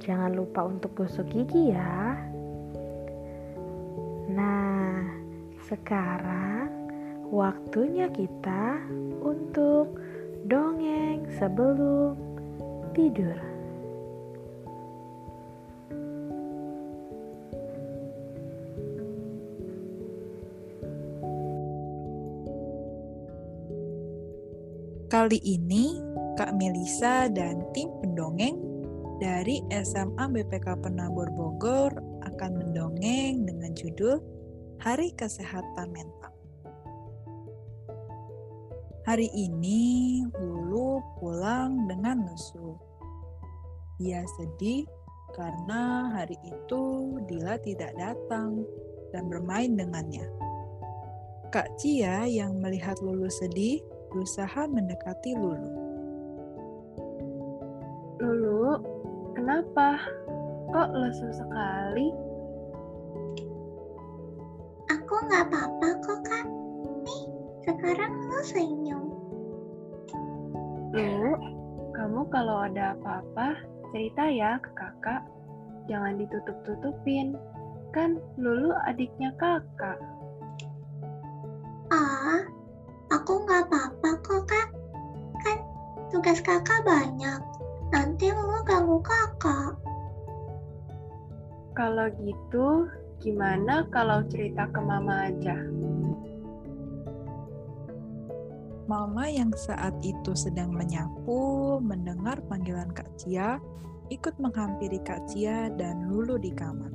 jangan lupa untuk gosok gigi ya. Nah, sekarang waktunya kita untuk dongeng sebelum tidur. Kali ini, Kak Melisa dan tim pendongeng dari SMA BPK Penabur Bogor akan mendongeng dengan judul Hari Kesehatan Mental. Hari ini, Lulu pulang dengan lesu. Ia sedih karena hari itu Dila tidak datang dan bermain dengannya. Kak Cia yang melihat Lulu sedih berusaha mendekati Lulu. Lulu, kenapa? Kok lesu sekali? Aku nggak apa-apa kok, Kak. Nih, sekarang lu senyum. Lulu, kamu kalau ada apa-apa, cerita ya ke kakak. Jangan ditutup-tutupin. Kan Lulu adiknya kakak. Ah, aku nggak apa-apa kok, Kak. Kan tugas kakak banyak. Nanti lu ganggu kakak. Kalau gitu, gimana kalau cerita ke mama aja? Mama yang saat itu sedang menyapu, mendengar panggilan Kak Cia, ikut menghampiri Kak Cia dan Lulu di kamar.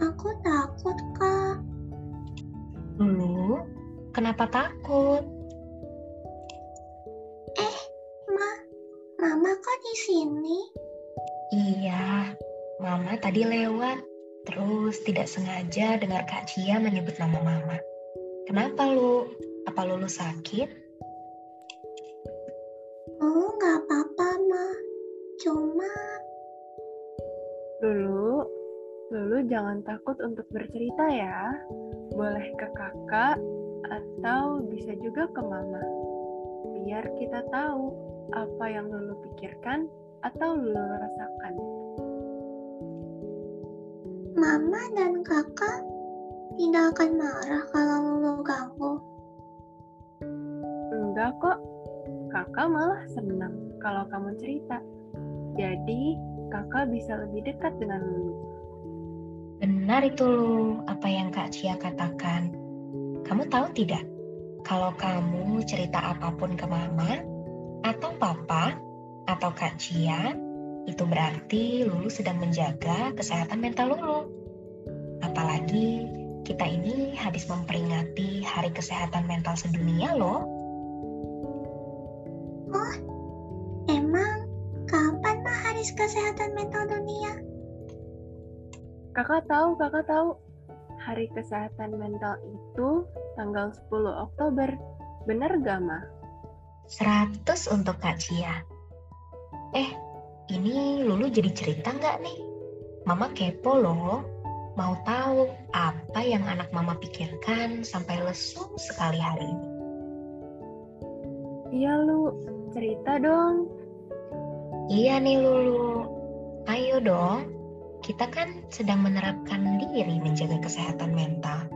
Aku takut, Kak. Lulu, kenapa takut? Sini? Iya, Mama tadi lewat, terus tidak sengaja dengar Kak Cia menyebut nama Mama. Kenapa lu? Apa Lulu sakit? Oh, nggak apa-apa, Ma. Cuma, Lulu, Lulu jangan takut untuk bercerita ya. Boleh ke kakak atau bisa juga ke mama. Biar kita tahu apa yang Lulu pikirkan atau Lulu rasakan. Mama dan kakak tidak akan marah kalau Lulu ganggu. Enggak kok, kakak malah senang kalau kamu cerita. Jadi, kakak bisa lebih dekat dengan Lulu. Benar itu Lu, apa yang Kak Cia katakan. Kamu tahu tidak, kalau kamu cerita apa pun ke Mama, atau Papa, atau Kak Cia, itu berarti Lulu sedang menjaga kesehatan mental Lulu. Apalagi kita ini habis memperingati Hari Kesehatan Mental Sedunia loh. Oh, emang kapan Ma Hari Kesehatan Mental Dunia? Kakak tahu, kakak tahu. Hari Kesehatan Mental itu tanggal 10 Oktober. Bener gak, Ma? 100 untuk Kak Cia. Eh, ini Lulu jadi cerita nggak nih? Mama kepo loh. Mau tahu apa yang anak mama pikirkan sampai lesu sekali hari ini. Iya, Lu. Cerita dong. Iya nih Lulu. Ayo dong. Kita kan sedang menerapkan diri menjaga kesehatan mental.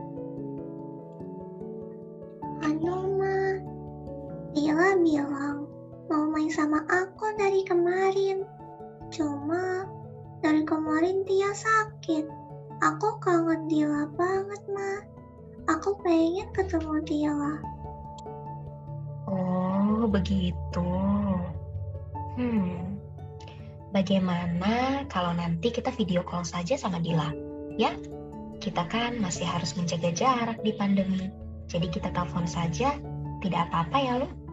Sama aku dari kemarin. Cuma dari kemarin dia sakit. Aku kangen Dila banget Ma. Aku pengen ketemu Dila. Oh, begitu. Hmm. Bagaimana kalau nanti kita video call saja sama Dila? Ya, kita kan masih harus menjaga jarak di pandemi. Jadi kita telepon saja, tidak apa-apa ya, Lu?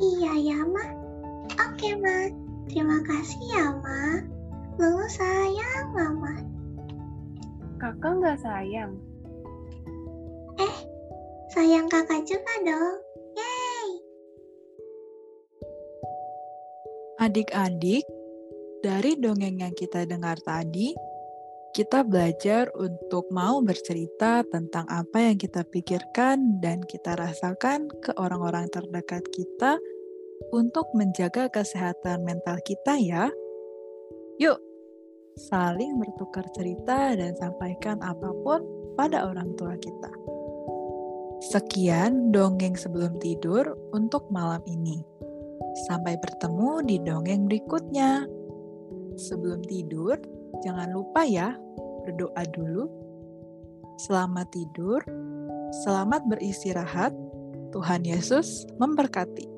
Iya ya Ma. Oke Ma. Terima kasih ya, Ma. Lulu sayang Mama. Kakak nggak sayang? Eh, sayang kakak juga dong. Yeay! Adik-adik, dari dongeng yang kita dengar tadi, kita belajar untuk mau bercerita tentang apa yang kita pikirkan dan kita rasakan ke orang-orang terdekat kita untuk menjaga kesehatan mental kita ya. Yuk, saling bertukar cerita dan sampaikan apa pun pada orang tua kita. Sekian dongeng sebelum tidur untuk malam ini. Sampai bertemu di dongeng berikutnya. Sebelum tidur, jangan lupa ya berdoa dulu. Selamat tidur, selamat beristirahat. Tuhan Yesus memberkati.